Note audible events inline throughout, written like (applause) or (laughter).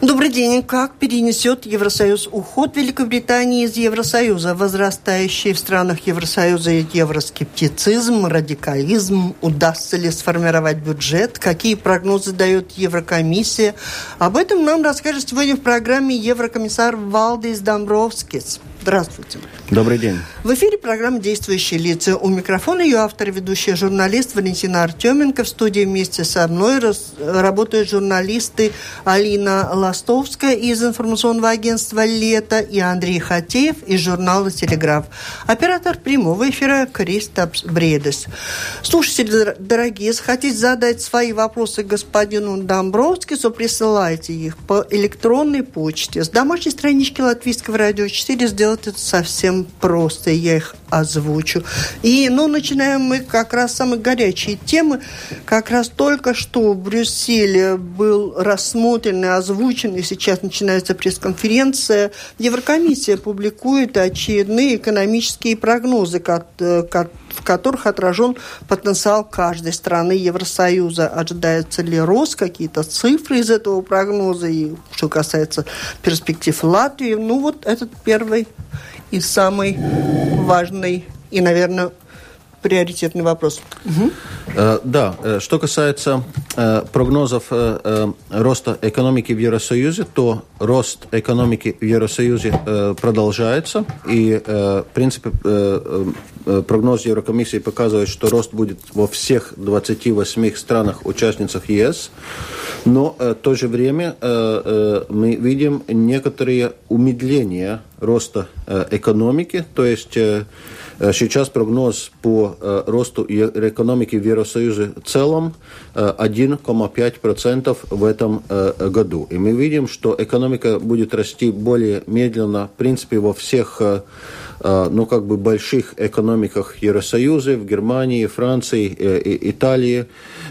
Добрый день. Как перенесет Евросоюз уход Великобритании из Евросоюза? Возрастающий в странах Евросоюза евроскептицизм, радикализм? Удастся ли сформировать бюджет? Какие прогнозы дает Еврокомиссия? Об этом нам расскажет сегодня в программе еврокомиссар Валдис Домбровскис. Здравствуйте. Добрый день. В эфире программа «Действующие лица». У микрофона ее автор, ведущая журналист Валентина Артеменко. В студии вместе со мной работают журналисты Алина Ластовская из информационного агентства «Лето» и Андрей Хатеев из журнала «Телеграф». Оператор прямого эфира Кристапс Бредес. Слушатели, дорогие, если хотите задать свои вопросы господину Домбровскису, присылайте их по электронной почте с домашней странички Латвийского радио 4 сделать это совсем просто, я их озвучу. И, ну, начинаем мы как раз самые горячие темы. Как раз только что в Брюсселе был рассмотрен и озвучен, и сейчас начинается пресс-конференция. Еврокомиссия публикует очередные экономические прогнозы, э, в которых отражен потенциал каждой страны Евросоюза. Ожидается ли рост, какие-то цифры из этого прогноза, и что касается перспектив Латвии. Ну, вот этот первый и самый важный и, наверное, приоритетный вопрос. Угу. Да, э, что касается э, прогнозов роста экономики в Евросоюзе, то рост экономики в Евросоюзе продолжается. И, в принципе, прогноз Еврокомиссии показывает, что рост будет во всех 28 странах-участницах ЕС. Но в то же время мы видим некоторые умедления роста экономики, то есть Сейчас прогноз по росту экономики в Евросоюзе в целом 1,5% в этом году. И мы видим, что экономика будет расти более медленно, в принципе, во всех ну, как бы больших экономиках Евросоюза, в Германии, Франции, Италии.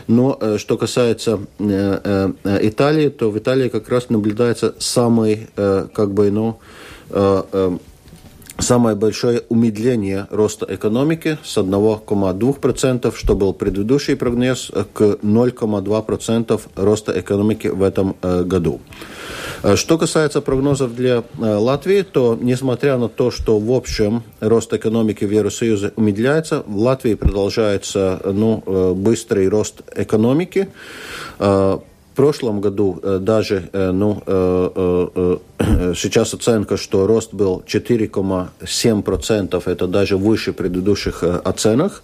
Но что касается Италии, то в Италии как раз наблюдается самый, как бы, ну, самое большое умедление роста экономики с 1,2%, что был предыдущий прогноз, к 0,2% роста экономики в этом э, году. Э, что касается прогнозов для э, Латвии, то несмотря на то, что в общем рост экономики в Евросоюзе умедляется, в Латвии продолжается ну, быстрый рост экономики прошлом году э, даже, э, ну, э, (clears throat) сейчас оценка, что рост был 4,7%, это даже выше предыдущих оценок.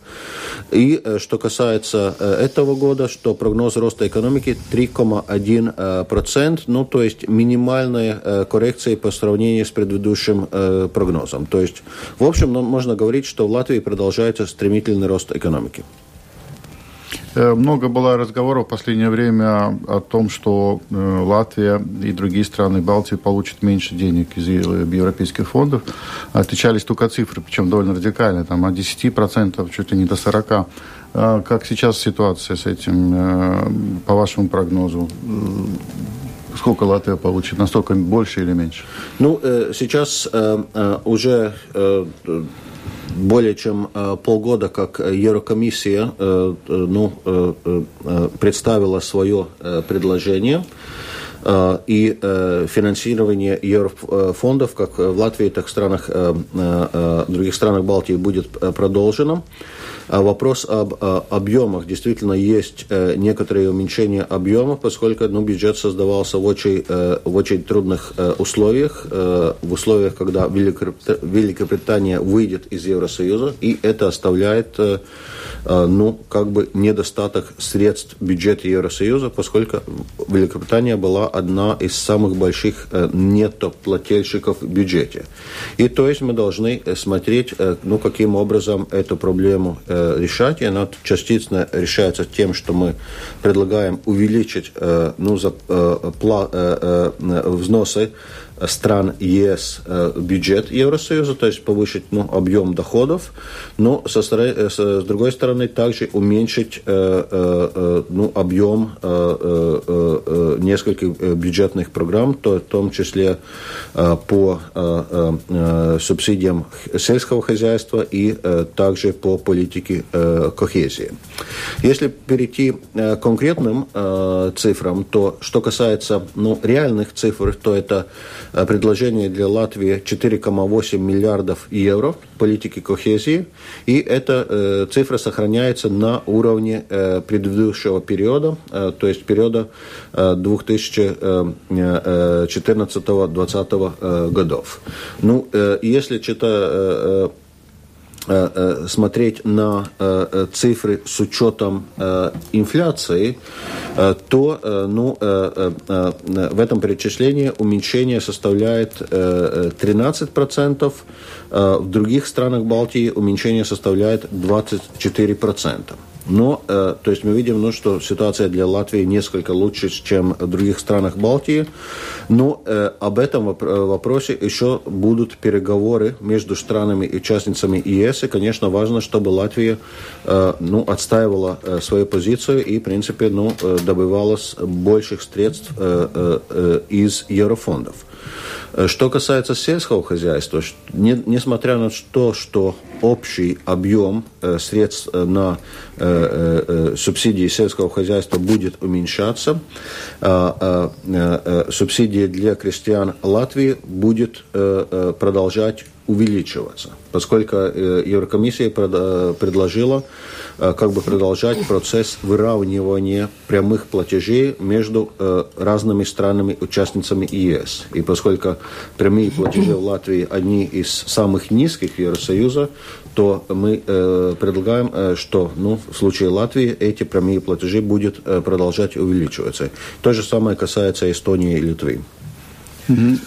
И что касается этого года, что прогноз роста экономики 3,1%, ну, то есть минимальная коррекция по сравнению с предыдущим прогнозом. То есть, в общем, ну, можно говорить, что в Латвии продолжается стремительный рост экономики. Э, много было разговоров в последнее время о том, что э, Латвия и другие страны Балтии получат меньше денег из европейских фондов. Отличались только цифры, причем довольно радикально, там от 10% чуть ли не до 40%. А как сейчас ситуация с этим, э, по вашему прогнозу? Сколько Латвия получит? Настолько больше или меньше? Ну, сейчас уже более чем э, полгода, как Еврокомиссия э, э, ну, представила свое предложение и финансирование еврофондов как в Латвии, так и в странах, других странах Балтии будет продолжено. А вопрос об объемах. Действительно, есть э, некоторые уменьшения объемов, поскольку ну, бюджет создавался в очень, э, в очень трудных э, условиях, в условиях, когда Великобритания выйдет из Евросоюза, и это оставляет ну, как бы недостаток средств бюджета Евросоюза, поскольку Великобритания была одна из самых больших нетоплательщиков в бюджете. И то есть мы должны смотреть, ну, каким образом эту проблему Э, решать, и она частично решается тем, что мы предлагаем увеличить э, ну, за, э, взносы стран ЕС бюджет Евросоюза, то есть повысить ну, объем доходов, но со, с другой стороны также уменьшить ну, объем нескольких бюджетных программ, то, в том числе по субсидиям сельского хозяйства и также по политике кохезии. Если перейти к конкретным цифрам, то что касается ну, реальных цифр, то это предложение для Латвии 4,8 миллиардов евро политики кохезии, и эта цифра сохраняется на уровне предыдущего периода, то есть периода 2014-2020 годов. Ну, если читать смотреть на цифры с учетом инфляции, то ну, в этом перечислении уменьшение составляет 13%, в других странах Балтии уменьшение составляет 24%. Но, э, то есть мы видим, ну, что ситуация для Латвии несколько лучше, чем в других странах Балтии. Но э, об этом вопросе еще будут переговоры между странами и участницами ЕС. И, конечно, важно, чтобы Латвия э, ну, отстаивала э, свою позицию и, в принципе, ну, э, добывалась больших средств э, э, э из еврофондов. Э, что касается сельского хозяйства, не, несмотря на то, что общий объем э, средств э, на субсидии сельского хозяйства будет уменьшаться, э, э, субсидии для крестьян Латвии будет продолжать увеличиваться, поскольку Еврокомиссия предложила как бы продолжать процесс выравнивания прямых платежей между разными странами-участницами ЕС. И поскольку прямые платежи в Латвии одни из самых низких Евросоюза, то мы предлагаем, что ну, в случае Латвии эти прямые платежи будут продолжать увеличиваться. То же самое касается Эстонии и Литвы. Ну...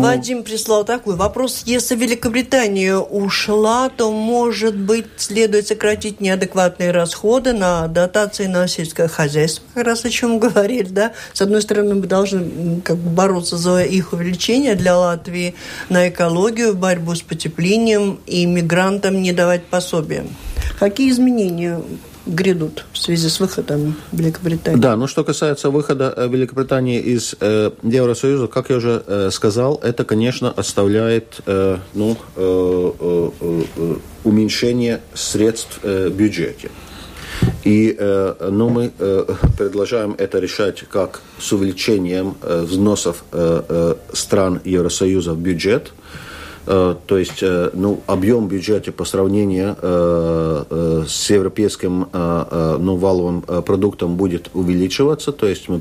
Вадим прислал такой вопрос. Если Великобритания ушла, то, может быть, следует сократить неадекватные расходы на дотации на сельское хозяйство, как раз о чем говорили, да? С одной стороны, мы должны как бы бороться за их увеличение для Латвии на экологию, борьбу с потеплением и мигрантам не давать пособия. Какие изменения грядут в связи с выходом Великобритании. Да, ну что касается выхода э, Великобритании из э, Евросоюза, как я уже э, сказал, это, конечно, оставляет э, ну, э, э, э, уменьшение средств э, в бюджете. И э, ну, мы э, предложаем это решать как с увеличением э, взносов э, э, стран Евросоюза в бюджет, то есть э, ну, объем бюджета по сравнению э, с европейским ну, валовым продуктом будет увеличиваться. То есть мы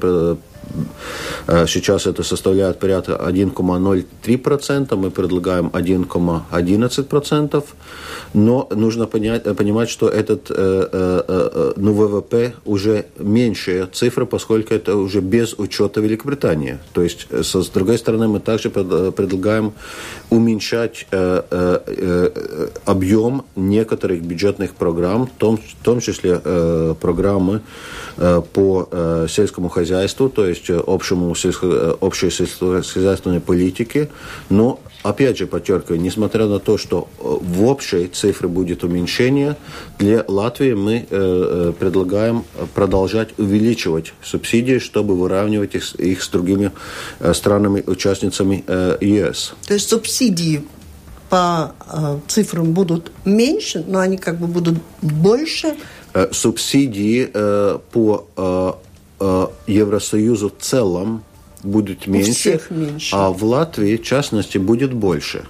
Сейчас это составляет порядка 1,03%, мы предлагаем 1,11%, но нужно понять, понимать, что этот ну, ВВП уже меньшая цифра, поскольку это уже без учета Великобритании. То есть, с другой стороны, мы также предлагаем уменьшать объем некоторых бюджетных программ, в том числе программы по сельскому хозяйству, то есть есть общему сельско, э, общей сельскохозяйственной политике, но опять же подчеркиваю, несмотря на то, что э, в общей цифре будет уменьшение, для Латвии мы э, э, предлагаем продолжать увеличивать субсидии, чтобы выравнивать их, их с другими э, странами-участницами э, ЕС. То есть субсидии по э, цифрам будут меньше, но они как бы будут больше? Э, субсидии э, по э, Э, Евросоюзу в целом будет меньше, меньше, а в Латвии, в частности, будет больше.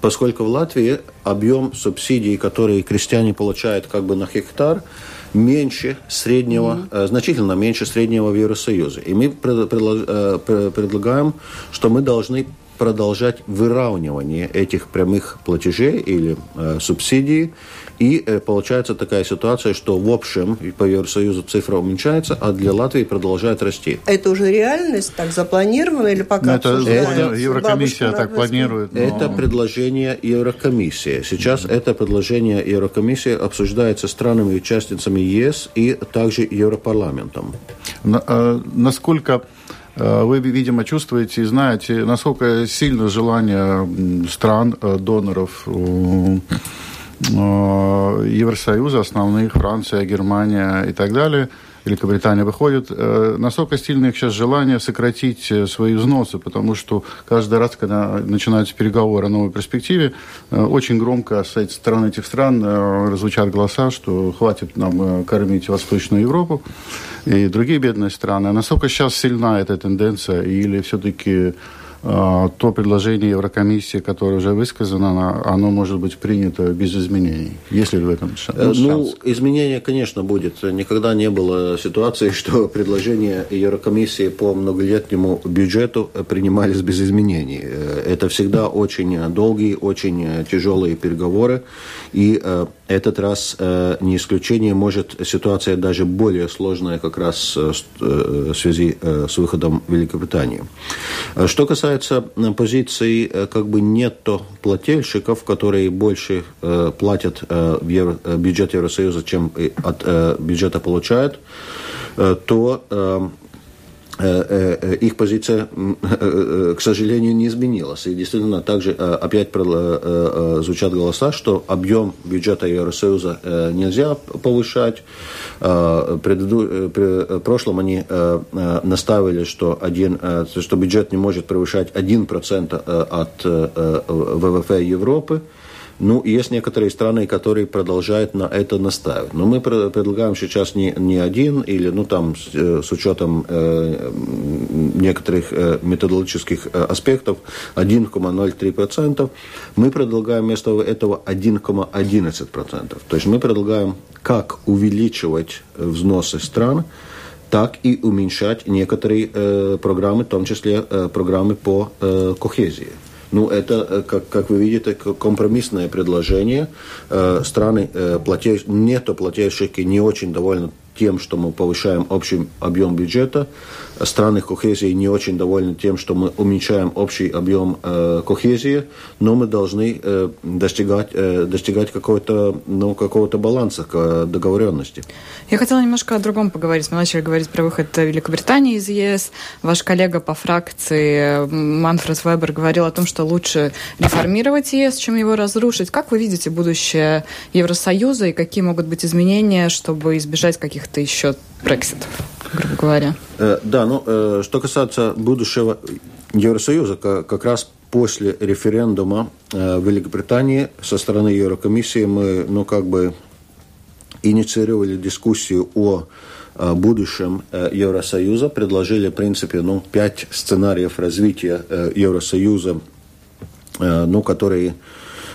Поскольку в Латвии объем субсидий, которые крестьяне получают как бы на гектар, меньше среднего, mm-hmm. значительно меньше среднего в Евросоюзе. И мы э, предлагаем, что мы должны продолжать выравнивание этих прямых платежей или э, субсидий. И э, получается такая ситуация, что в общем по Евросоюзу цифра уменьшается, а для Латвии продолжает расти. Это уже реальность, так запланировано или пока это, это Еврокомиссия так планирует. Но... Это предложение Еврокомиссии. Сейчас mm-hmm. это предложение Еврокомиссии обсуждается странами-участницами ЕС и также Европарламентом. На, э, насколько вы, видимо, чувствуете и знаете, насколько сильно желание стран, э, доноров э, Евросоюза, основных, Франция, Германия и так далее, Великобритания выходит. Насколько сильно их сейчас желание сократить свои взносы, потому что каждый раз, когда начинаются переговоры о новой перспективе, очень громко с стороны этих стран звучат голоса, что хватит нам кормить Восточную Европу и другие бедные страны. Насколько сейчас сильна эта тенденция или все-таки а, то предложение Еврокомиссии, которое уже высказано, оно может быть принято без изменений. Есть ли в этом шанс? Э, ну, изменения, конечно, будет. Никогда не было ситуации, (laughs) что предложения Еврокомиссии по многолетнему бюджету принимались без изменений. Э, это всегда очень долгие, очень тяжелые переговоры. И э, этот раз не исключение, может ситуация даже более сложная как раз в связи с выходом Великобритании. Что касается касается э, позиции э, как бы нетто плательщиков, которые больше э, платят в бюджет Евросоюза, чем от бюджета получают, то их позиция, э, к сожалению, не изменилась. И действительно, также опять звучат голоса, что объем бюджета Евросоюза нельзя повышать. В прошлом они наставили, что, один, что бюджет не может превышать 1% от ВВП Европы. Ну, есть некоторые страны, которые продолжают на это настаивать. Но мы предлагаем сейчас не, не один, или, ну, там, с, э, с учетом э, некоторых э, методологических э, аспектов, 1,03%. Мы предлагаем вместо этого 1,11%. То есть мы предлагаем, как увеличивать взносы стран, так и уменьшать некоторые э, программы, в том числе э, программы по э, кохезии. Ну, это, э, как, как вы видите, компромиссное предложение. Э, страны э, платеж... нетто плательщики не очень довольны тем, что мы повышаем общий объем бюджета. Страны кохезии не очень довольны тем, что мы уменьшаем общий объем э, кохезии, но мы должны э, достигать, э, достигать какого-то ну, какого баланса, к договоренности. Я хотела немножко о другом поговорить. Мы начали говорить про выход Великобритании из ЕС. Ваш коллега по фракции Манфред Вебер говорил о том, что лучше реформировать ЕС, чем его разрушить. Как вы видите будущее Евросоюза и какие могут быть изменения, чтобы избежать каких-то еще брекситов, грубо говоря? Э, да, ну, э, что касается будущего Евросоюза, как раз после референдума э, в Великобритании со стороны Еврокомиссии мы, ну, как бы инициировали дискуссию о будущем Евросоюза, предложили, в принципе, ну, пять сценариев развития Евросоюза, ну, которые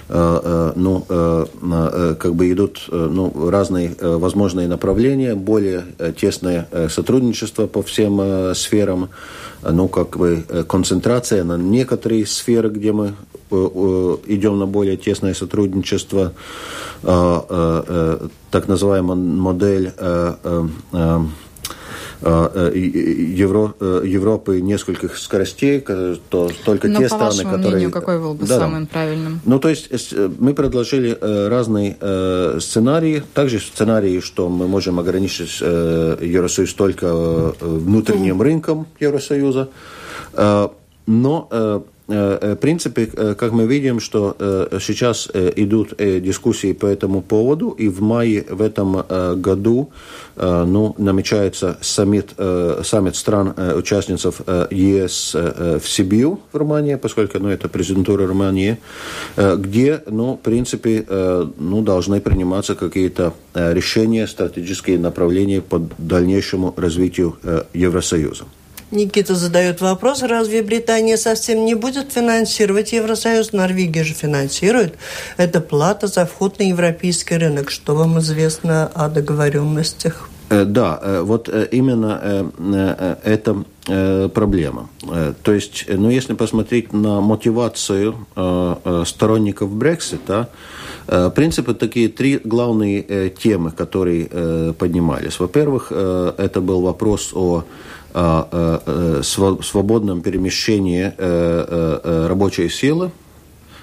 ну, э, как бы идут ну, разные возможные направления, более тесное сотрудничество по всем сферам, ну, как бы концентрация на некоторые сферы, где мы идем на более тесное сотрудничество, так называемая модель э, Евро, э, Европы нескольких скоростей, то только Но те по страны, вашему которые... Мнению, какой был бы да, самым правильным? Ну, то есть э, мы предложили разные сценарии. Также сценарии, что мы можем ограничить Евросоюз только внутренним рынком Евросоюза. Но Э, э, в принципе, э, как мы видим, что сейчас идут дискуссии по этому поводу, и в мае в этом году ну, намечается саммит, саммит стран участниц ЕС в Сибиу в Румынии, поскольку ну, это президентура Румынии, где, ну, в принципе, ну, должны приниматься какие-то решения, стратегические направления по дальнейшему развитию Евросоюза. Никита задает вопрос, разве Британия совсем не будет финансировать Евросоюз? Норвегия же финансирует. Это плата за вход на европейский рынок. Что вам известно о договоренностях? Э, да, э, вот э, именно это проблема. То есть, ну, если посмотреть на мотивацию сторонников Брексита, в принципе, такие три главные темы, которые поднимались. Во-первых, это был вопрос о свободном перемещении рабочей силы.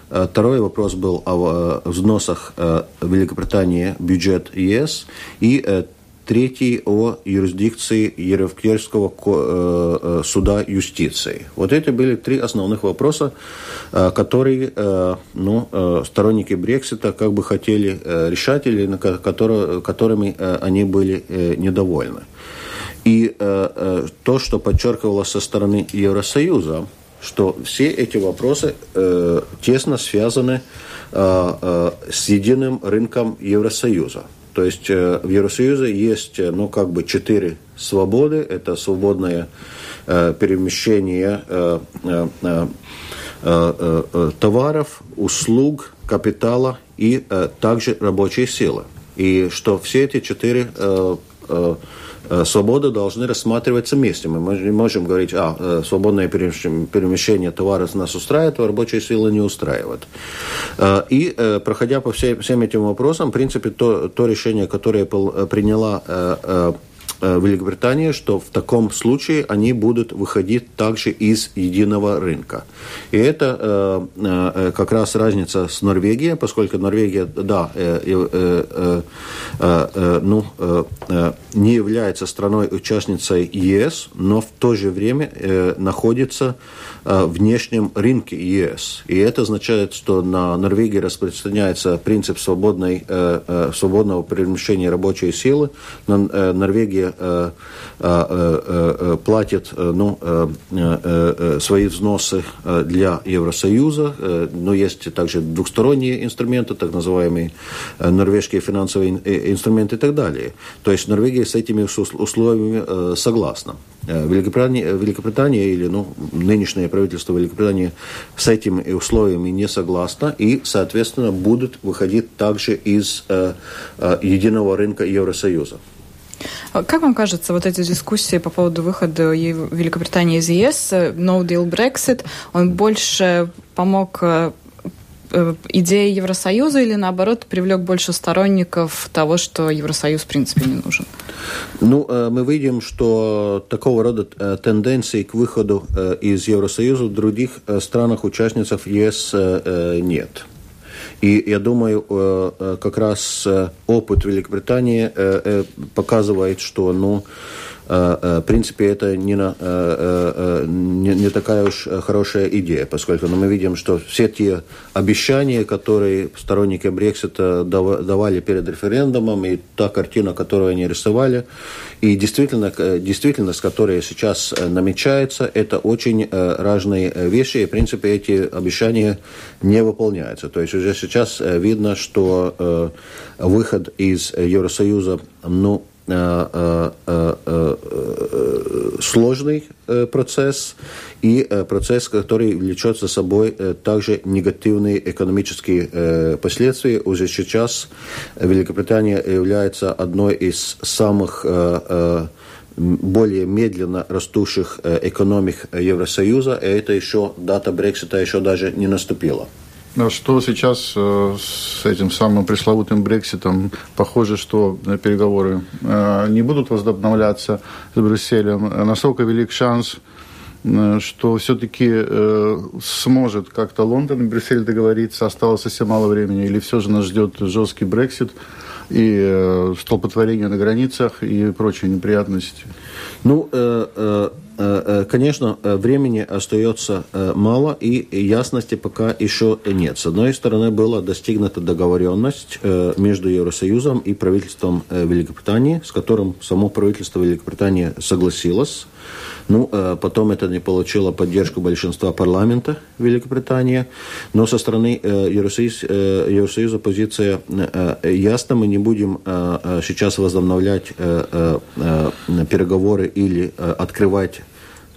Второй вопрос был о взносах Великобритании бюджет ЕС. И третий о юрисдикции Еровкерского суда юстиции. Вот эти были три основных вопроса, которые ну, сторонники Брексита как бы хотели решать или которыми они были недовольны. И то, что подчеркивалось со стороны Евросоюза, что все эти вопросы э, тесно связаны э, э, с единым рынком Евросоюза. То есть э, в Евросоюзе есть, э, ну, как бы четыре свободы. Это свободное э, перемещение э, э, э, э, товаров, услуг, капитала и э, также рабочей силы. И что все эти четыре э, э, Э, свободы должны рассматриваться вместе. Мы можем говорить, а, э, свободное перемещение товара нас устраивает, а рабочая сила не устраивает. И, проходя по всем, этим вопросам, в принципе, то, то решение, которое приняла Великобритании, что в таком случае они будут выходить также из единого рынка. И это э, э, как раз разница с Норвегией, поскольку Норвегия, да, э, э, э, э, ну, э, не является страной-участницей ЕС, но в то же время э, находится Э, внешнем рынке ЕС. И это означает, что на Норвегии распространяется принцип свободной, э, э, свободного перемещения рабочей силы. Норвегия платит ну, свои взносы для Евросоюза, но есть также двухсторонние инструменты, так называемые норвежские финансовые инструменты и так далее. То есть Норвегия с этими условиями согласна. Великобритания, Великобритания или ну, нынешнее правительство Великобритании с этими условиями не согласно и, соответственно, будут выходить также из э, э, единого рынка Евросоюза. Как вам кажется, вот эти дискуссии по поводу выхода Великобритании из ЕС, no deal Brexit, он больше помог э, идея Евросоюза или, наоборот, привлек больше сторонников того, что Евросоюз, в принципе, не нужен? Ну, э, мы видим, что такого рода э, тенденций к выходу из Евросоюза в других странах-участницах ЕС нет. И я думаю, как раз опыт Великобритании показывает, что ну, в принципе, это не, на, э, не, не такая уж хорошая идея, поскольку ну, мы видим, что все те обещания, которые сторонники Брексита давали перед референдумом, и та картина, которую они рисовали, и действительно, действительность, которая сейчас намечается, это очень разные вещи, и, в принципе, эти обещания не выполняются. То есть уже сейчас видно, что выход из Евросоюза, ну, Э, э, э, сложный процесс и процесс, который влечет за собой также негативные экономические последствия. Уже сейчас Великобритания является одной из самых более медленно растущих экономик Евросоюза, и это еще, дата Брексита еще даже не наступила. А что сейчас э, с этим самым пресловутым Брекситом? Похоже, что переговоры э, не будут возобновляться с Брюсселем. Насколько велик шанс, э, что все-таки сможет как-то Лондон и Брюссель договориться? Осталось совсем мало времени. Или все же нас ждет жесткий Брексит и столпотворение на границах и прочие неприятности? Ну, Э, э, конечно, э, времени остается мало и ясности пока еще нет. С одной стороны, была достигнута договоренность между Евросоюзом и правительством Великобритании, с которым само правительство Великобритании согласилось ну, э, потом это не получило поддержку большинства парламента Великобритании. Но со стороны э, Евросоюза, э, Евросоюза позиция ясна. Мы не будем сейчас возобновлять переговоры или открывать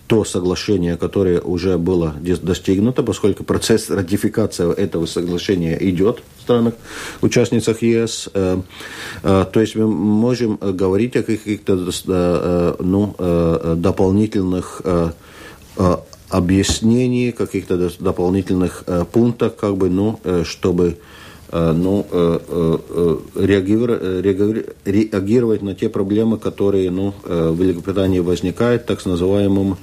то соглашение, которое уже было достигнуто, поскольку процесс ратификации этого соглашения идет в странах, участницах ЕС. Э, э, то есть мы можем говорить о каких-то э, ну, дополнительных объяснений, каких-то дополнительных пунктах, как бы, ну, чтобы ну, реагировать на те проблемы, которые ну, в Великобритании возникают, так называемым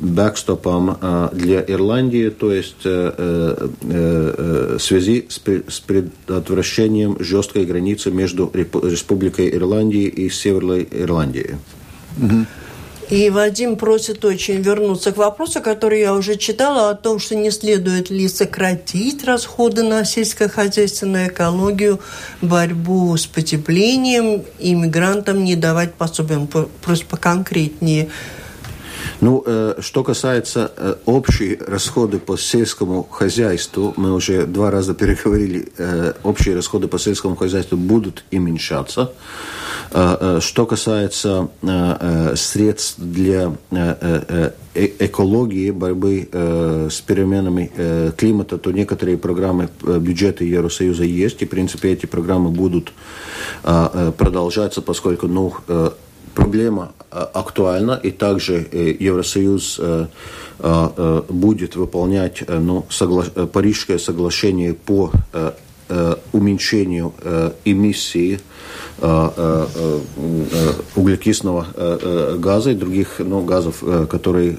бэкстопом для Ирландии, то есть в связи с предотвращением жесткой границы между Республикой Ирландии и Северной Ирландией. Угу. И Вадим просит очень вернуться к вопросу, который я уже читала, о том, что не следует ли сократить расходы на сельскохозяйственную экологию, борьбу с потеплением, иммигрантам не давать пособиям. Просто поконкретнее. Ну, э, что касается э, общей расходы по сельскому хозяйству, мы уже два раза переговорили, э, общие расходы по сельскому хозяйству будут уменьшаться. Что касается средств для экологии, борьбы с переменами климата, то некоторые программы бюджета Евросоюза есть, и, в принципе, эти программы будут продолжаться, поскольку ну, проблема э, актуальна, и также э, Евросоюз э, будет выполнять ну, согла... Парижское соглашение по уменьшению эмиссии углекислого газа и других ну, газов, которые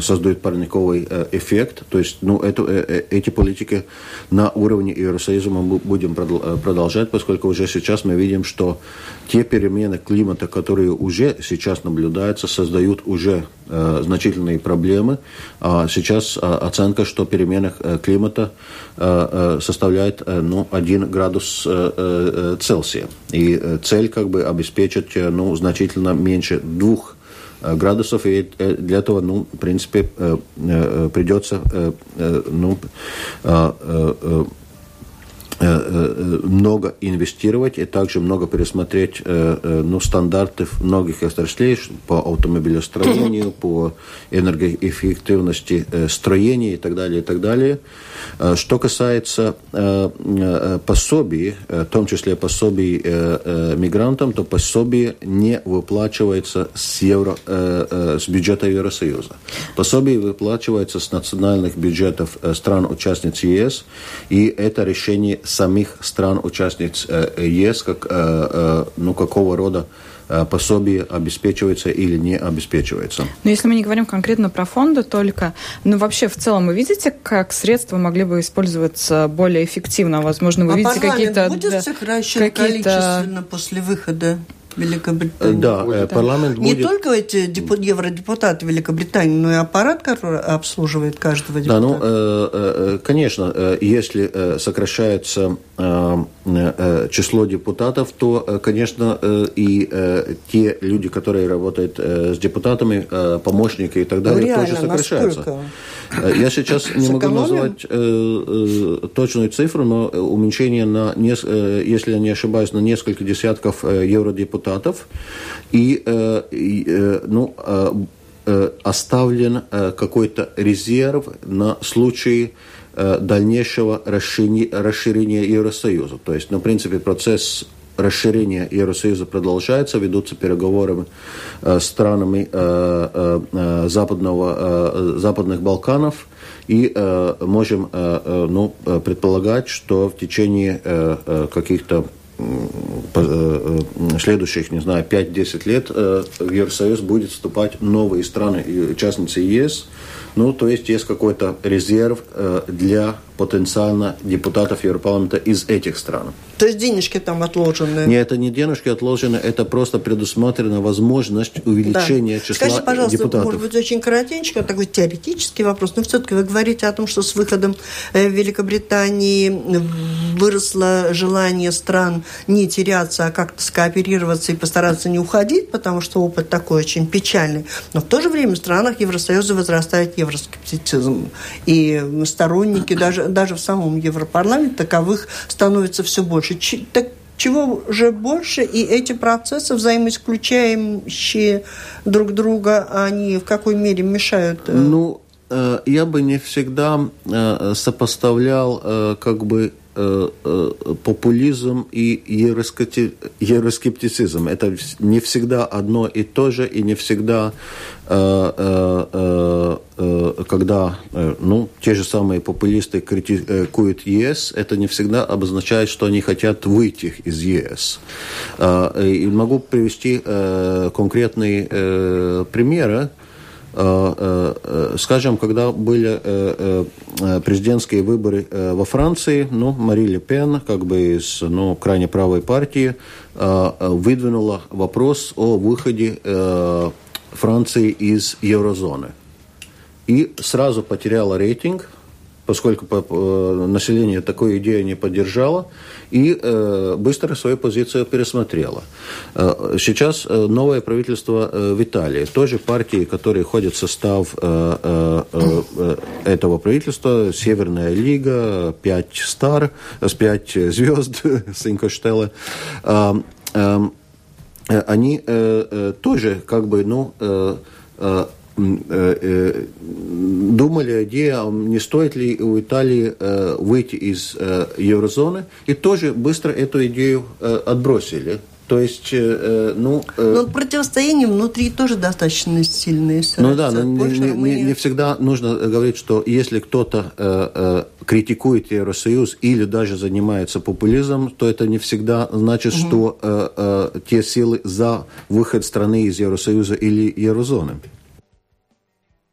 создают парниковый эффект. То есть ну, эту, эти политики на уровне Евросоюза мы будем продолжать, поскольку уже сейчас мы видим, что те перемены климата, которые уже сейчас наблюдаются, создают уже э, значительные проблемы. А сейчас э, оценка, что перемены э, климата э, э составляет э, ну, 1 градус э, э, Цельсия. И э, цель как бы обеспечить э, ну, значительно меньше двух э, градусов, и для этого, ну, в принципе, придется ну, много инвестировать и также много пересмотреть э, ну, стандарты многих отраслей по автомобилестроению, (laughs) по энергоэффективности строения и так далее, и так далее. Что касается пособий, в том числе пособий мигрантам, то пособие не выплачивается с, евро, с бюджета Евросоюза. Пособие выплачивается с национальных бюджетов стран-участниц ЕС, и это решение самих стран-участниц э, ЕС, как, э, э, ну, какого рода пособие обеспечивается или не обеспечивается. Но если мы не говорим конкретно про фонды только, ну вообще в целом вы видите, как средства могли бы использоваться более эффективно? Возможно, вы а видите какие-то... будет да, сокращен какие количественно после выхода? Великобритании. Да, будет, э, парламент будет... Не только эти депу... евродепутаты Великобритании, но и аппарат, который обслуживает каждого депутата. Да, ну, э, э, конечно, если сокращается число депутатов, то, конечно, и те люди, которые работают с депутатами, помощники и так далее, ну, тоже сокращаются. Насколько? Я сейчас не могу назвать точную цифру, но уменьшение на, если я не ошибаюсь, на несколько десятков евродепутатов депутатов, и, э, э, ну, э, оставлен какой-то резерв на случай дальнейшего расширения Евросоюза. То есть, ну, в принципе, процесс расширения Евросоюза продолжается, ведутся переговоры с странами западного, западных Балканов, и можем ну, предполагать, что в течение каких-то следующих, не знаю, 5-10 лет э, в Евросоюз будет вступать новые страны, участницы ЕС. Ну, то есть есть какой-то резерв для потенциально депутатов Европарламента из этих стран. То есть денежки там отложены? Нет, это не денежки отложены, это просто предусмотрена возможность увеличения да. числа Скажите, пожалуйста, депутатов. может быть, очень коротенько, такой теоретический вопрос, но все-таки вы говорите о том, что с выходом э, Великобритании выросло желание стран не теряться, а как-то скооперироваться и постараться не уходить, потому что опыт такой очень печальный. Но в то же время в странах Евросоюза возрастает евроскептицизм. И сторонники даже даже в самом Европарламенте таковых становится все больше. Ч, так чего же больше, и эти процессы, взаимоисключающие друг друга, они в какой мере мешают? Э? Ну, э, я бы не всегда э, сопоставлял как бы популизм и евроскептицизм. Это не всегда одно и то же, и не всегда, когда ну, те же самые популисты критикуют ЕС, это не всегда обозначает, что они хотят выйти из ЕС. И могу привести конкретные примеры. Э, э, э, скажем, когда были президентские выборы во Франции, ну, Мари Ле Пен, как бы из ну, крайне правой партии, выдвинула вопрос о выходе Франции из еврозоны. И сразу потеряла рейтинг – поскольку э, население такую идею не поддержало, и э, быстро свою позицию пересмотрело. Э, сейчас новое правительство в Италии, тоже партии, которые входят в состав этого правительства, Северная Лига, пять стар, с пять звезд, (laughs) Синкоштелла, они тоже как бы, ну, думали о идее, не стоит ли у Италии э, выйти из еврозоны, и тоже быстро эту идею отбросили. То есть, э, ну... Э, но противостояние внутри тоже достаточно сильное. Ну да, но не, не, не всегда нужно говорить, что если кто-то э, э, критикует Евросоюз или даже занимается популизмом, то это не всегда значит, угу. что э, э, те силы за выход страны из Евросоюза или Еврозоны.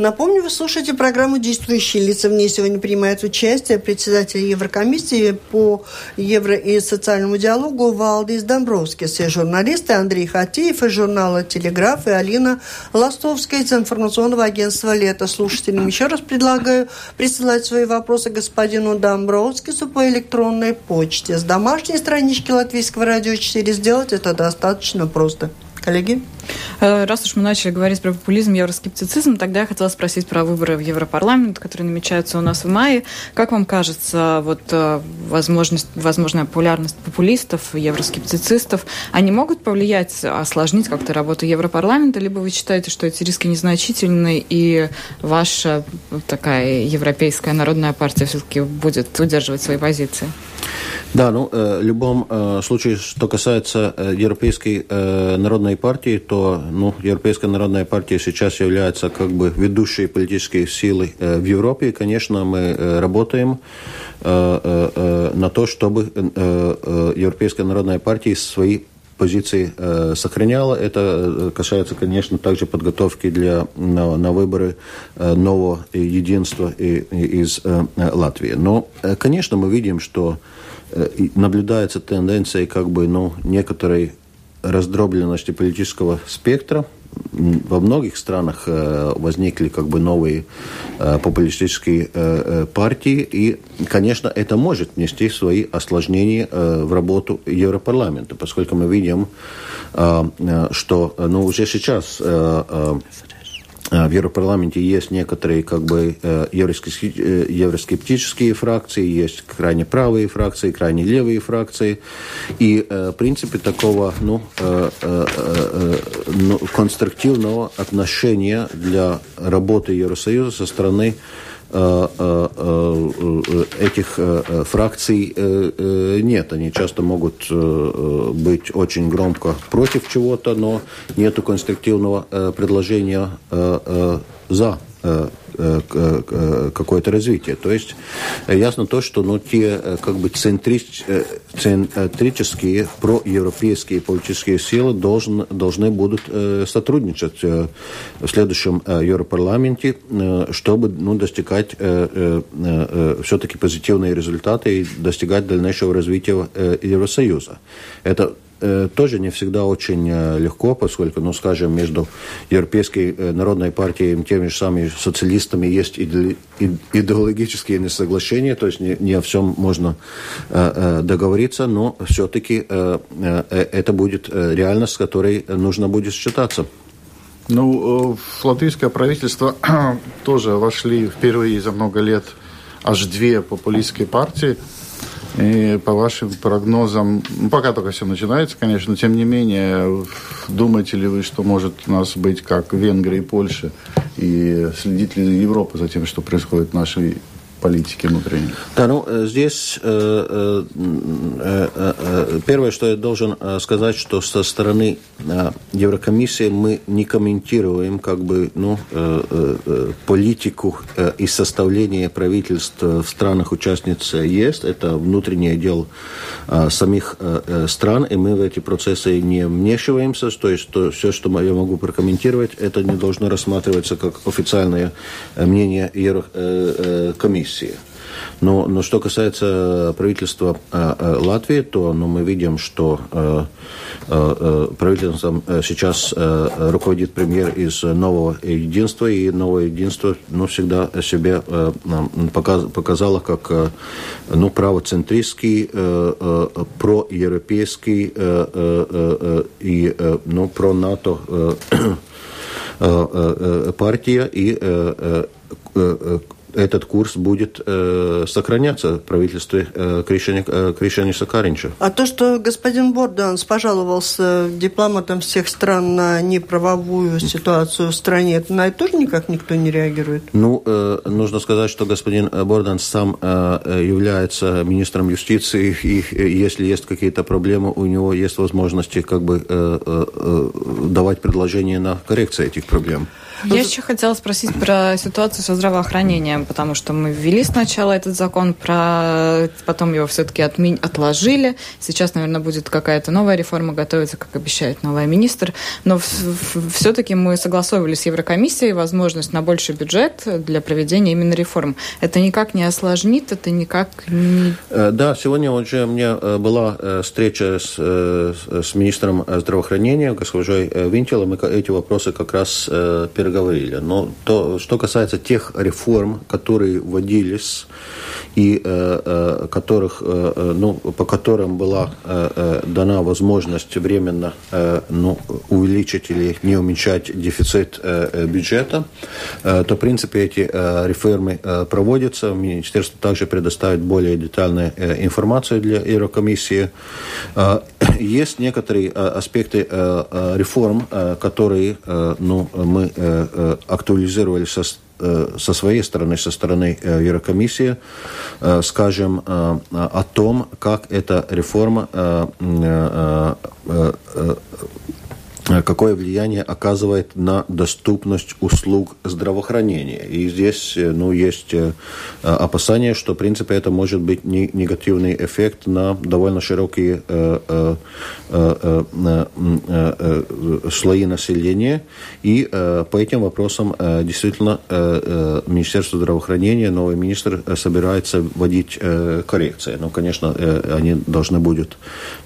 Напомню, вы слушаете программу «Действующие лица». В ней сегодня принимает участие председатель Еврокомиссии по евро- и социальному диалогу Валдис Домбровскис и журналисты Андрей Хатеев из журнала «Телеграф» и Алина Ластовская из информационного агентства «Лето». Слушателям еще раз предлагаю присылать свои вопросы господину Домбровскису по электронной почте. С домашней странички Латвийского радио 4 сделать это достаточно просто. Коллеги? Э, раз уж мы начали говорить про популизм, евроскептицизм, тогда я хотела спросить про выборы в Европарламент, которые намечаются у нас в мае. Как вам кажется, вот э, возможность, возможная популярность популистов, евроскептицистов, они могут повлиять, осложнить как-то работу Европарламента, либо вы считаете, что эти риски незначительны, и ваша такая европейская народная партия все-таки будет удерживать свои позиции? Да, ну, э, в любом случае, что касается Европейской народной партии, то, ну, Европейская народная партия сейчас является как бы ведущей политической силой в Европе, и, конечно, мы работаем на то, чтобы Европейская народная партия свои позиции э, сохраняла. Это касается, конечно, также подготовки для, на, на выборы э, нового единства из э, Латвии. Но, э, конечно, мы видим, что Э, наблюдается тенденция как бы, ну, некоторой раздробленности политического спектра. Во многих странах э, возникли как бы новые э, популистические э, партии, и, конечно, это может внести свои осложнения в работу Европарламента, поскольку мы видим, что ну, уже сейчас в Европарламенте есть некоторые как бы э, э, евроскептические фракции, есть крайне правые фракции, крайне левые фракции. И в принципе такого ну, ну, конструктивного отношения для работы Евросоюза со стороны Э, э, э, этих фракций нет. Они часто могут быть очень громко против чего-то, но нет конструктивного предложения за Э, э, какое-то развитие. То есть э, ясно то, что ну, те как бы центрические проевропейские политические силы должен, должны будут сотрудничать в следующем Европарламенте, чтобы ну, достигать все-таки позитивные результаты и достигать дальнейшего развития Евросоюза. Это Э, тоже не всегда очень э, легко, поскольку, ну, скажем, между Европейской э, народной партией и теми же самыми социалистами есть идеологические несоглашения, то есть не, не о всем можно договориться, но все-таки это будет реальность, с которой нужно будет считаться. Ну, латвийское правительство (clears throat) тоже вошли впервые за много лет аж две популистские партии – И по вашим прогнозам, ну, пока только все начинается, конечно, тем не менее, думаете ли вы, что может у нас быть как Венгрия и Польша, и следит ли Европа за тем, что происходит в нашей политики внутренней? Да, ну, э, здесь э, э, первое, что я должен сказать, что со стороны Еврокомиссии мы не комментируем как бы, ну, политику и составление правительств в странах-участниц ЕС. Это внутреннее дело самих стран, и мы в эти процессы не вмешиваемся. То есть то, все, что я могу прокомментировать, это не должно рассматриваться как официальное мнение Еврокомиссии комиссии. Но, но что касается правительства э, э, Латвии, то ну, мы видим, что э, э, э правительством сейчас э, руководит премьер из нового единства, и новое единство ну, всегда себя э, показ, показало как э, ну, правоцентристский, э, э, проевропейский э, э, э, и э, ну, про-НАТО э, э, партия и э, э, этот курс будет э, сохраняться в правительстве э, Кришани, э, Кришани Сакаринча. А то, что господин Борданс пожаловался дипломатам всех стран на неправовую ситуацию в стране, это на это тоже никак никто не реагирует? Ну, э, нужно сказать, что господин Борданс сам э, является министром юстиции, и э, если есть какие-то проблемы, у него есть возможности как бы э, э, э давать предложения на коррекцию этих проблем. Я еще хотела спросить про ситуацию со здравоохранением, потому что мы ввели сначала этот закон, про... потом его все-таки отми... отложили. Сейчас, наверное, будет какая-то новая реформа готовится, как обещает новый министр. Но все-таки мы согласовывали с Еврокомиссией возможность на больший бюджет для проведения именно реформ. Это никак не осложнит, это никак не... Э, да, сегодня уже у меня э, была э, встреча с, с министром здравоохранения, госпожой Винтелом, мы эти вопросы как раз переговорили проговорили. Но то, что касается тех реформ, которые вводились и э, э, которых, э, э ну, по которым была э, э, дана возможность временно э, ну, увеличить или не уменьшать дефицит э, бюджета, э, то, в принципе, эти э, реформы э, проводятся. Министерство также предоставит более детальную э, информацию для Еврокомиссии. Э, есть некоторые э, аспекты э, э реформ, которые ну, мы актуализировали со, со своей стороны, со стороны Еврокомиссии, скажем о том, как эта реформа какое влияние оказывает на доступность услуг здравоохранения. И здесь э, ну, есть э, опасения, что, в принципе, это может быть негативный эффект на довольно широкие слои населения. И по этим вопросам действительно Министерство здравоохранения, новый министр собирается вводить коррекции. Но, конечно, они должны будут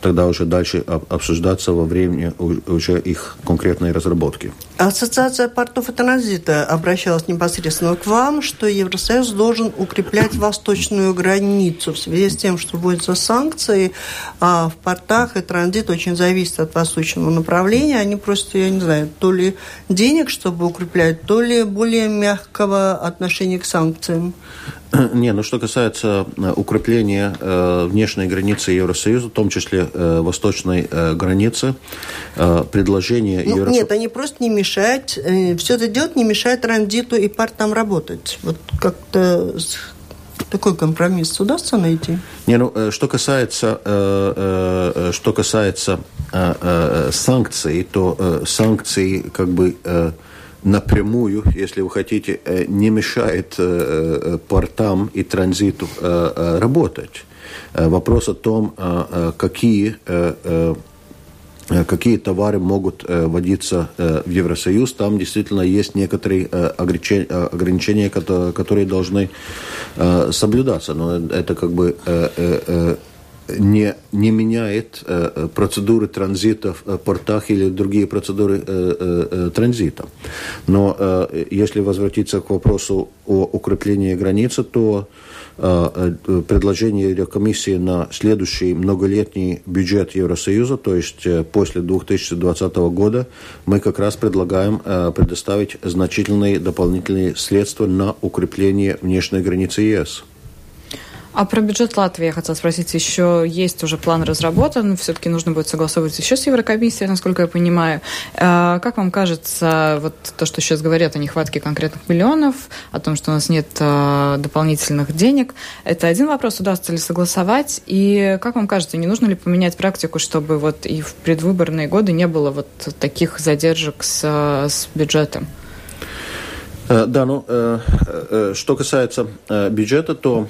тогда уже дальше обсуждаться во время уже их их конкретной разработки. Ассоциация портов и транзита обращалась непосредственно к вам, что Евросоюз должен укреплять восточную границу в связи с тем, что вводятся санкции, а в портах и транзит очень зависит от восточного направления. Они просят, я не знаю, то ли денег, чтобы укреплять, то ли более мягкого отношения к санкциям. (clears throat) Не, ну что касается э, укрепления э, внешней границы Евросоюза, в том числе э, восточной э, границы, э, предложение... Ну, Евро... Нет, они просто не мешают, э, все это делать не мешает транзиту и портам работать. Вот как-то такой компромисс удастся найти? Не, ну, э, что касается, э, что касается санкций, то санкции как бы... Напрямую, если вы хотите, не мешает портам и транзиту работать. Вопрос о том, какие какие товары могут вводиться в Евросоюз. Там действительно есть некоторые ограничения, которые должны соблюдаться. Но это как бы не, не меняет э, процедуры транзита в э, портах или другие процедуры э, э, э, транзита. Но э, если возвратиться к вопросу о укреплении границы, то э, э предложение Еврокомиссии на следующий многолетний бюджет Евросоюза, то есть э, после 2020 года, мы как раз предлагаем э, предоставить значительные дополнительные средства на укрепление внешней границы ЕС. А про бюджет Латвии я хотела спросить. Еще есть уже план разработан. Все-таки нужно будет согласовывать еще с Еврокомиссией, насколько я понимаю. А как вам кажется, вот то, что сейчас говорят о нехватке конкретных миллионов, о том, что у нас нет а, дополнительных денег, это один вопрос, удастся ли согласовать? И как вам кажется, не нужно ли поменять практику, чтобы вот и в предвыборные годы не было вот таких задержек с, с бюджетом? Э, да, ну, э, э, что касается бюджета, то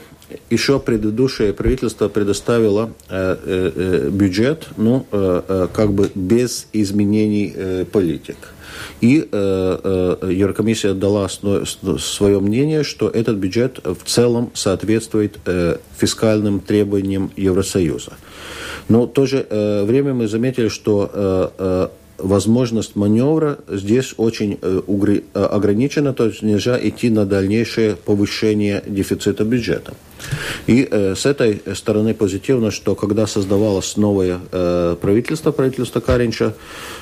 еще предыдущее правительство предоставило бюджет, ну, как бы без изменений политик. И Еврокомиссия дала свое мнение, что этот бюджет в целом соответствует фискальным требованиям Евросоюза. Но в то же время мы заметили, что возможность маневра здесь очень э, э, ограничена, то есть нельзя идти на дальнейшее повышение дефицита бюджета. И э, с этой стороны позитивно, что когда создавалось новое э, правительство, правительство Каринча,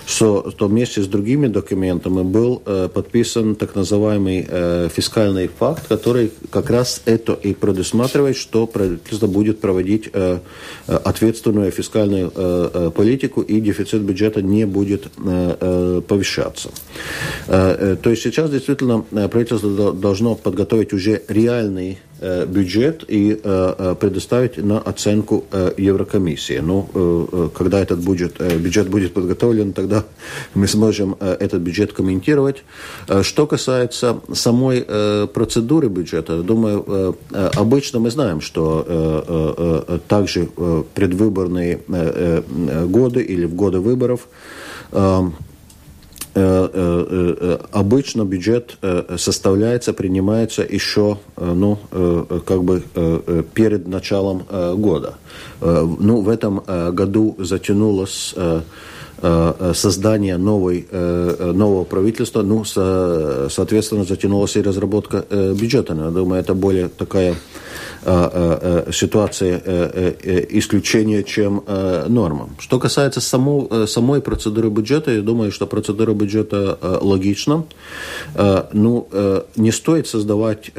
что, то вместе с другими документами был э, подписан так называемый э, фискальный факт, который как раз это и предусматривает, что правительство будет проводить э, ответственную фискальную э, э, политику и дефицит бюджета не будет э, э, повышаться. Э, э, то есть сейчас действительно э, правительство должно подготовить уже реальный бюджет и э, э, предоставить на оценку Еврокомиссии. Ну, когда этот бюджет, бюджет будет подготовлен, тогда (laughs) мы сможем этот бюджет комментировать. Что касается самой процедуры бюджета, думаю, обычно мы знаем, что также предвыборные годы или в годы выборов Э, э, э, обычно бюджет составляется, принимается еще, ну, как бы перед началом года. Ну, в этом году затянулось создание новой, нового правительства, ну, соответственно, затянулась и разработка бюджета. Я думаю, это более такая ситуация исключения, чем норма. Что касается само, самой процедуры бюджета, я думаю, что процедура бюджета логична. Ну, не стоит создавать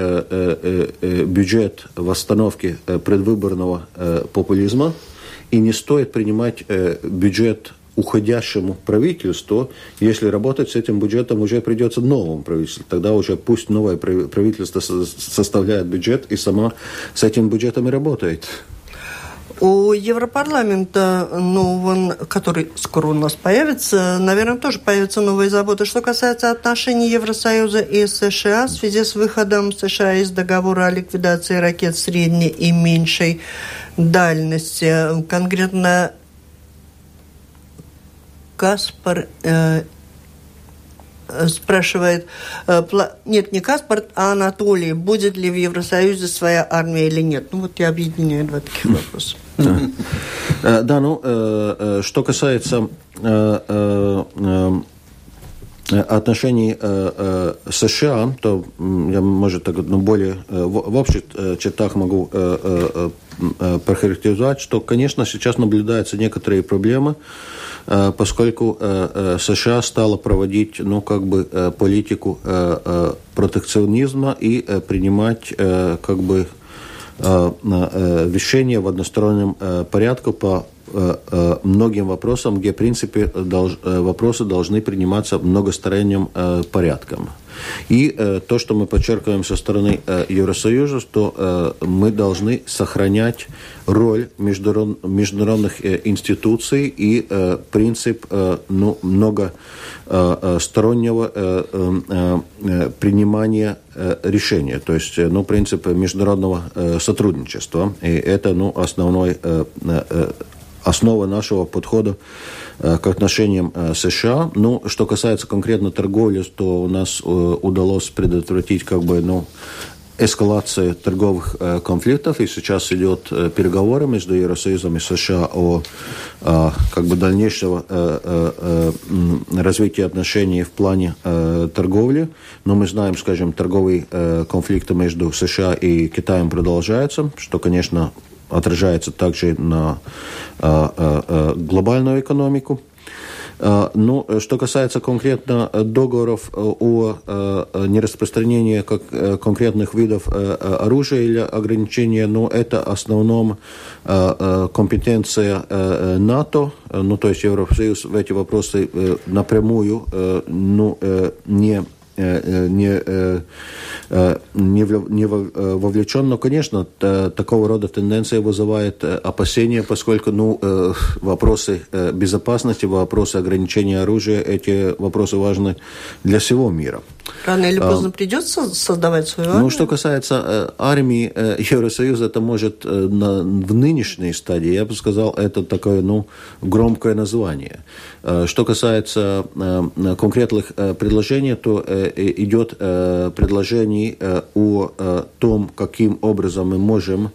бюджет в остановке предвыборного популизма, и не стоит принимать бюджет уходящему правительству, если работать с этим бюджетом уже придется новому правительству. Тогда уже пусть новое правительство составляет бюджет и сама с этим бюджетом и работает. У Европарламента нового, который скоро у нас появится, наверное, тоже появятся новые заботы. Что касается отношений Евросоюза и США в связи с выходом США из договора о ликвидации ракет средней и меньшей дальности, конкретно Каспар э, спрашивает, э, нет, не Каспар, а Анатолий, будет ли в Евросоюзе своя армия или нет. Ну вот я объединяю два таких вопроса. Да, ну, э, что касается отношений США, то я, может, так, ну, более в общих чертах могу прохарактеризовать, что, конечно, сейчас наблюдаются некоторые проблемы, Э, поскольку э, э, США стала проводить, ну, как бы, политику протекционизма и принимать, как бы, решения в одностороннем порядке по многим вопросам, где, в принципе, вопросы должны приниматься многосторонним порядком. И э, то, что мы подчеркиваем со стороны э, Евросоюза, что э, мы должны сохранять роль международ, международных э, институций и э, принцип э, ну, многостороннего э, э, э, э, принимания э, решения, то есть ну, принцип международного э, сотрудничества. И это ну, основной, э, э, основа нашего подхода Э, к отношениям э, США. Ну, что касается конкретно торговли, то у нас э, удалось предотвратить как бы, ну, эскалации торговых конфликтов, и сейчас идет переговоры между Евросоюзом и США о как бы дальнейшего развития отношений в плане торговли. Но мы знаем, скажем, торговые конфликты между США и Китаем продолжаются, что, конечно, отражается также на э, э, глобальную экономику. Ну, что касается конкретно договоров о нераспространении конкретных видов оружия или ограничения, ну, это в основном компетенция НАТО, ну, то есть Евросоюз в эти вопросы напрямую ну, не не, не, не вовлечен, но, конечно, такого рода тенденция вызывает опасения, поскольку ну, вопросы безопасности, вопросы ограничения оружия, эти вопросы важны для всего мира. Рано или поздно а, придется создавать свою армию? Ну, что касается э, армии э, Евросоюза, это может э, на, в нынешней стадии, я бы сказал, это такое, ну, громкое название. Что касается конкретных предложений, то идет предложение о том, каким образом мы можем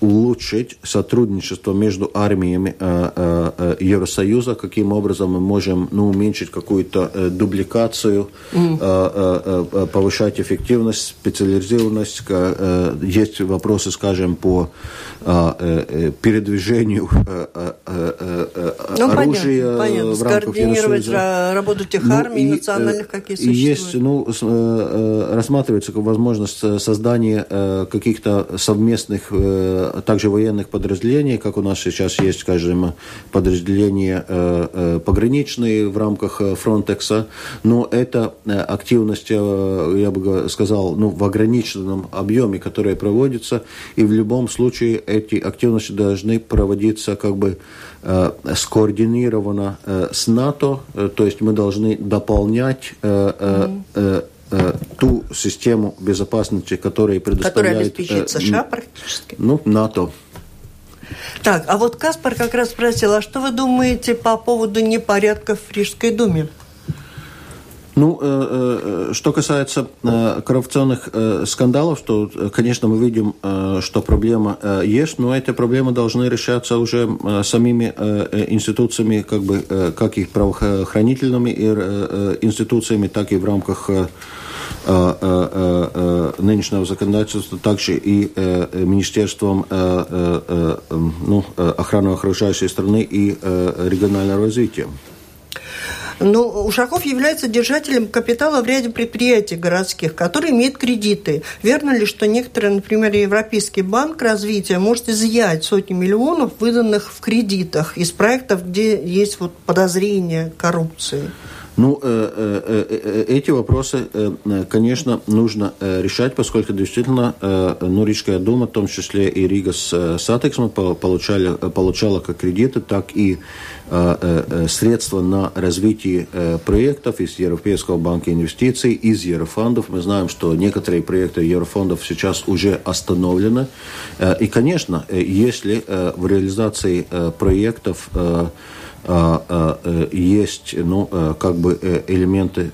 улучшить сотрудничество между армиями э, э, э, Евросоюза, каким образом мы можем ну, уменьшить какую-то э, дубликацию, mm. э, э, повышать эффективность, специализированность. Э, есть вопросы, скажем, по э, э, передвижению э, э, э, ну, оружия понятно, понятно. в рамках Евросоюза. работу тех ну, армий и, национальных, какие существуют. Есть, ну, рассматривается возможность создания каких-то совместных также военных подразделений, как у нас сейчас есть, скажем, подразделения э, э, пограничные в рамках э, Фронтекса, но это активность, я бы сказал, ну, в ограниченном объеме, которая проводится, и в любом случае эти активности должны проводиться как бы скоординированно с НАТО, то есть мы должны дополнять mm Э, ту систему безопасности, которая предоставляет... Которая обеспечивает э, США практически. Ну, НАТО. Так, а вот Каспар как раз спросил, а что вы думаете по поводу непорядков в Рижской думе? Ну, э, что касается коррупционных скандалов, то, конечно, мы видим, что проблема есть, но эти проблемы должны решаться уже самими институциями, как бы, как и правоохранительными институциями, так и в рамках Э, э, э, нынешнего законодательства, также и Министерством ну, охраны окружающей страны и регионального развития. Но Ушаков является держателем капитала в ряде предприятий городских, которые имеют кредиты. Верно ли, что некоторые, например, Европейский банк развития может изъять сотни миллионов, выданных в кредитах из проектов, где есть вот подозрение коррупции? Ну, э, э, э, эти вопросы, конечно, нужно решать, поскольку действительно, ну, Рижская дума, в том числе и Рига с Сатексом, получали, получала как кредиты, так и средства на развитие проектов из Европейского банка инвестиций, из Еврофондов. Мы знаем, что некоторые проекты Еврофондов сейчас уже остановлены. И, конечно, если в реализации проектов э, есть ну, э, как бы э, элементы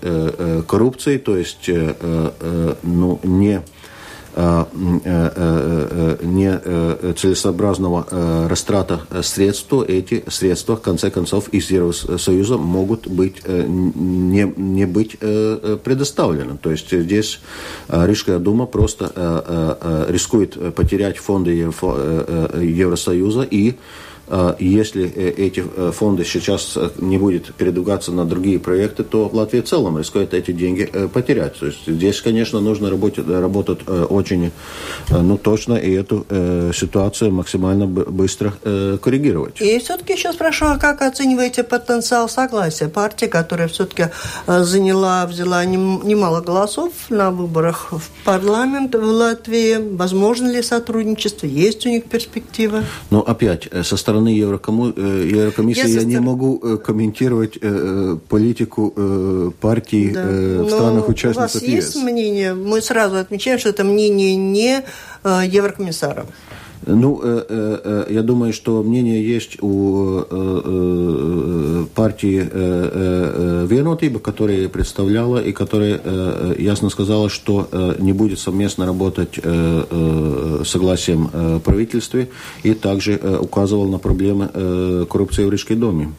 коррупции, то есть ну, не не целесообразного растрата средств, то эти средства, в конце концов, из Евросоюза могут быть, не, не быть предоставлены. То есть здесь Рижская дума просто рискует потерять фонды Евросоюза и если э, эти э, фонды сейчас э, не будут передвигаться на другие проекты, то Латвия в целом рискует эти деньги потерять. То есть здесь, конечно, нужно работать, работать очень ну, точно и эту ситуацию максимально быстро коррегировать. И все-таки еще спрошу, а как оцениваете потенциал согласия партии, которая все-таки заняла, взяла немало голосов на выборах в парламент в Латвии? Возможно ли сотрудничество? Есть у них перспективы? Ну, опять, со стороны стороны Еврокому, э, Еврокомиссии я, я не могу э, комментировать э, политику партий да. в странах-участницах ЕС. У вас есть мнение? Мы сразу отмечаем, что это мнение не Еврокомиссаров. Ну, э, э, я думаю, что мнение есть у э, партии Венотиба, которая представляла и которая ясно сказала, что не будет совместно работать согласием правительства и также указывал на проблемы коррупции в Рижской доме.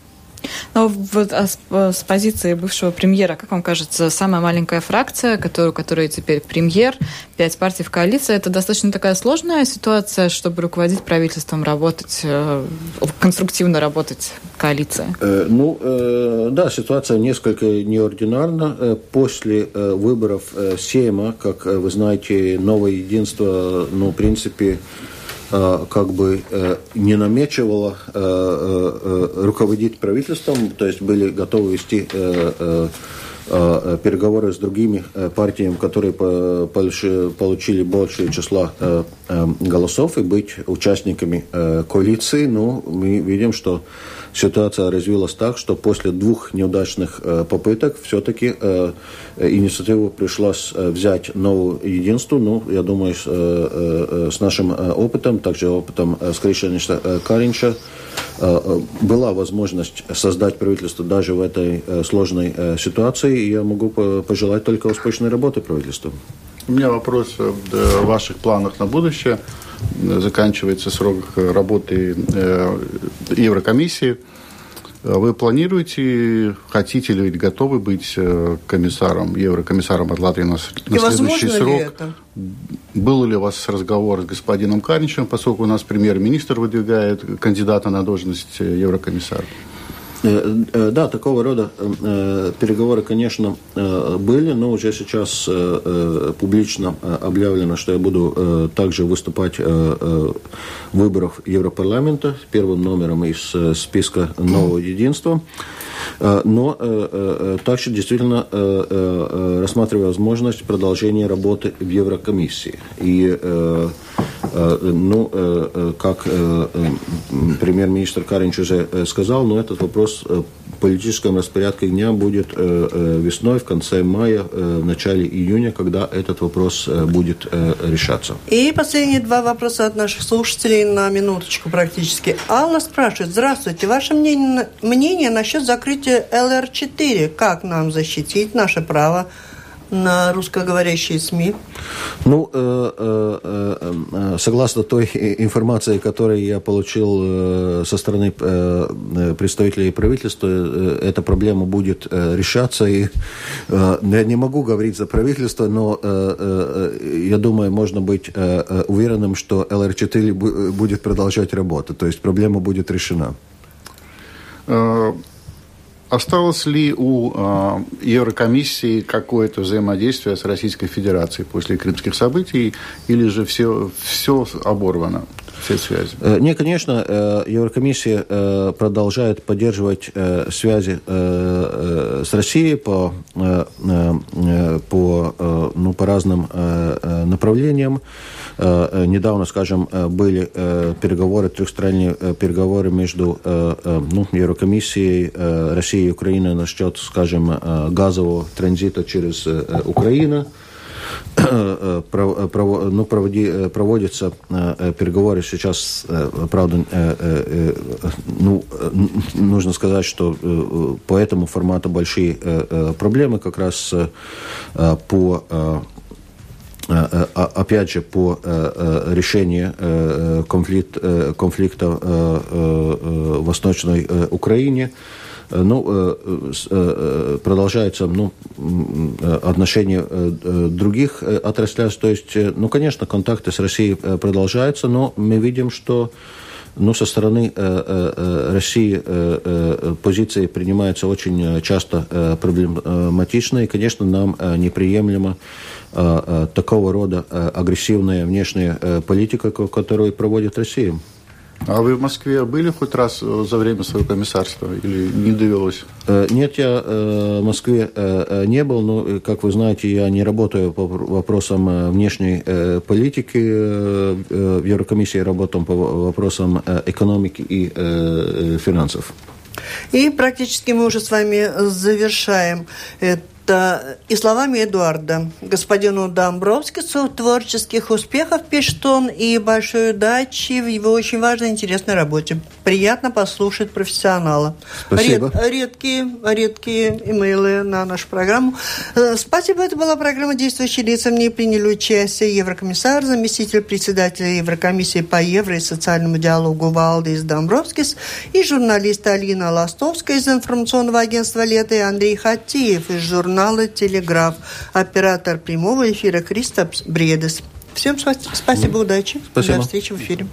Но вот а с, с позиции бывшего премьера, как вам кажется, самая маленькая фракция, которую, которая теперь премьер, пять партий в коалиции, это достаточно такая сложная ситуация, чтобы руководить правительством, работать, э, конструктивно работать коалиция? Э, ну, э, да, ситуация несколько неординарна. Э, после э, выборов э, Сейма, как вы знаете, новое единство, ну, в принципе, Э, как бы э, не намечивала э, руководить правительством, то есть были готовы вести переговоры с другими партиями, которые получили большее число голосов и быть участниками коалиции. Но ну, мы видим, что ситуация развилась так, что после двух неудачных э, попыток все-таки э, инициативу пришлось э, взять новую единство. Ну, я думаю, с, нашим опытом, также опытом Скришениша Каринча, была возможность создать правительство даже в этой сложной ситуации. И я могу пожелать только успешной работы правительству. У меня вопрос о ваших планах на будущее заканчивается срок работы э, Еврокомиссии. Вы планируете, хотите ли, готовы быть э, комиссаром, еврокомиссаром от Латвии на, на следующий срок? Ли это? Был ли у вас разговор с господином Карничем, поскольку у нас премьер-министр выдвигает кандидата на должность э, еврокомиссара? Э, э, да, такого рода э, переговоры, конечно, были, но уже сейчас публично объявлено, что я буду также выступать в выборах Европарламента первым номером из списка нового единства. Но также действительно рассматриваю возможность продолжения работы в Еврокомиссии. И ну, как премьер-министр Каринч уже сказал, но этот вопрос политическом распорядке дня будет весной, в конце мая, в начале июня, когда этот вопрос будет решаться. И последние два вопроса от наших слушателей на минуточку практически. Алла спрашивает, здравствуйте, ваше мнение, мнение насчет закрытия ЛР-4? Как нам защитить наше право на русскоговорящие СМИ? Ну, э, э, э, согласно той информации, которую я получил со стороны представителей правительства, эта проблема будет решаться. И я не могу говорить за правительство, но я думаю, можно быть уверенным, что ЛР-4 будет продолжать работать. То есть проблема будет решена. Осталось ли у э, Еврокомиссии какое-то взаимодействие с Российской Федерацией после крымских событий, или же все, все оборвано? все связи? Э, не, конечно, э, Еврокомиссия э, продолжает поддерживать связи с Россией по, по, ну, по разным направлениям. Недавно, скажем, были переговоры, трехсторонние переговоры между ну, Еврокомиссией, Россией и Украиной насчет, скажем, газового транзита через Украину. ну, проводи, проводятся переговоры сейчас, правда, ну, нужно сказать, что по этому формату большие проблемы как раз по опять же, по решению конфликт, конфликта в Восточной Украине, Э, ну, э, э, продолжаются ну, отношения других отраслей. То есть, ну, конечно, контакты с Россией продолжаются, но мы видим, что ну, со стороны России позиции принимаются очень часто проблематично, и, конечно, нам неприемлемо такого рода агрессивная внешняя политика, которую проводит Россия. А вы в Москве были хоть раз э, за время своего комиссарства или не довелось? Э, нет, я э, в Москве не был, но, как вы знаете, я не работаю по вопросам внешней политики. В Еврокомиссии работаю по вопросам экономики и финансов. И практически мы уже с вами завершаем И словами Эдуарда, господину Домбровскису творческих успехов пишет он и большой удачи в его очень важной и интересной работе. Приятно послушать профессионала. Спасибо. Ред, редкие, редкие имейлы на нашу программу. Э, спасибо, это была программа «Действующие лица». В ней приняли участие еврокомиссар, заместитель председателя Еврокомиссии по евро и социальному диалогу Валдис Домбровскис и журналист Алина Ластовская из информационного агентства «Лето» и Андрей Хатиев из журнала «Телеграф». Оператор прямого эфира Кристопс Бредес. Всем спасибо, удачи. Спасибо. До встречи в эфире.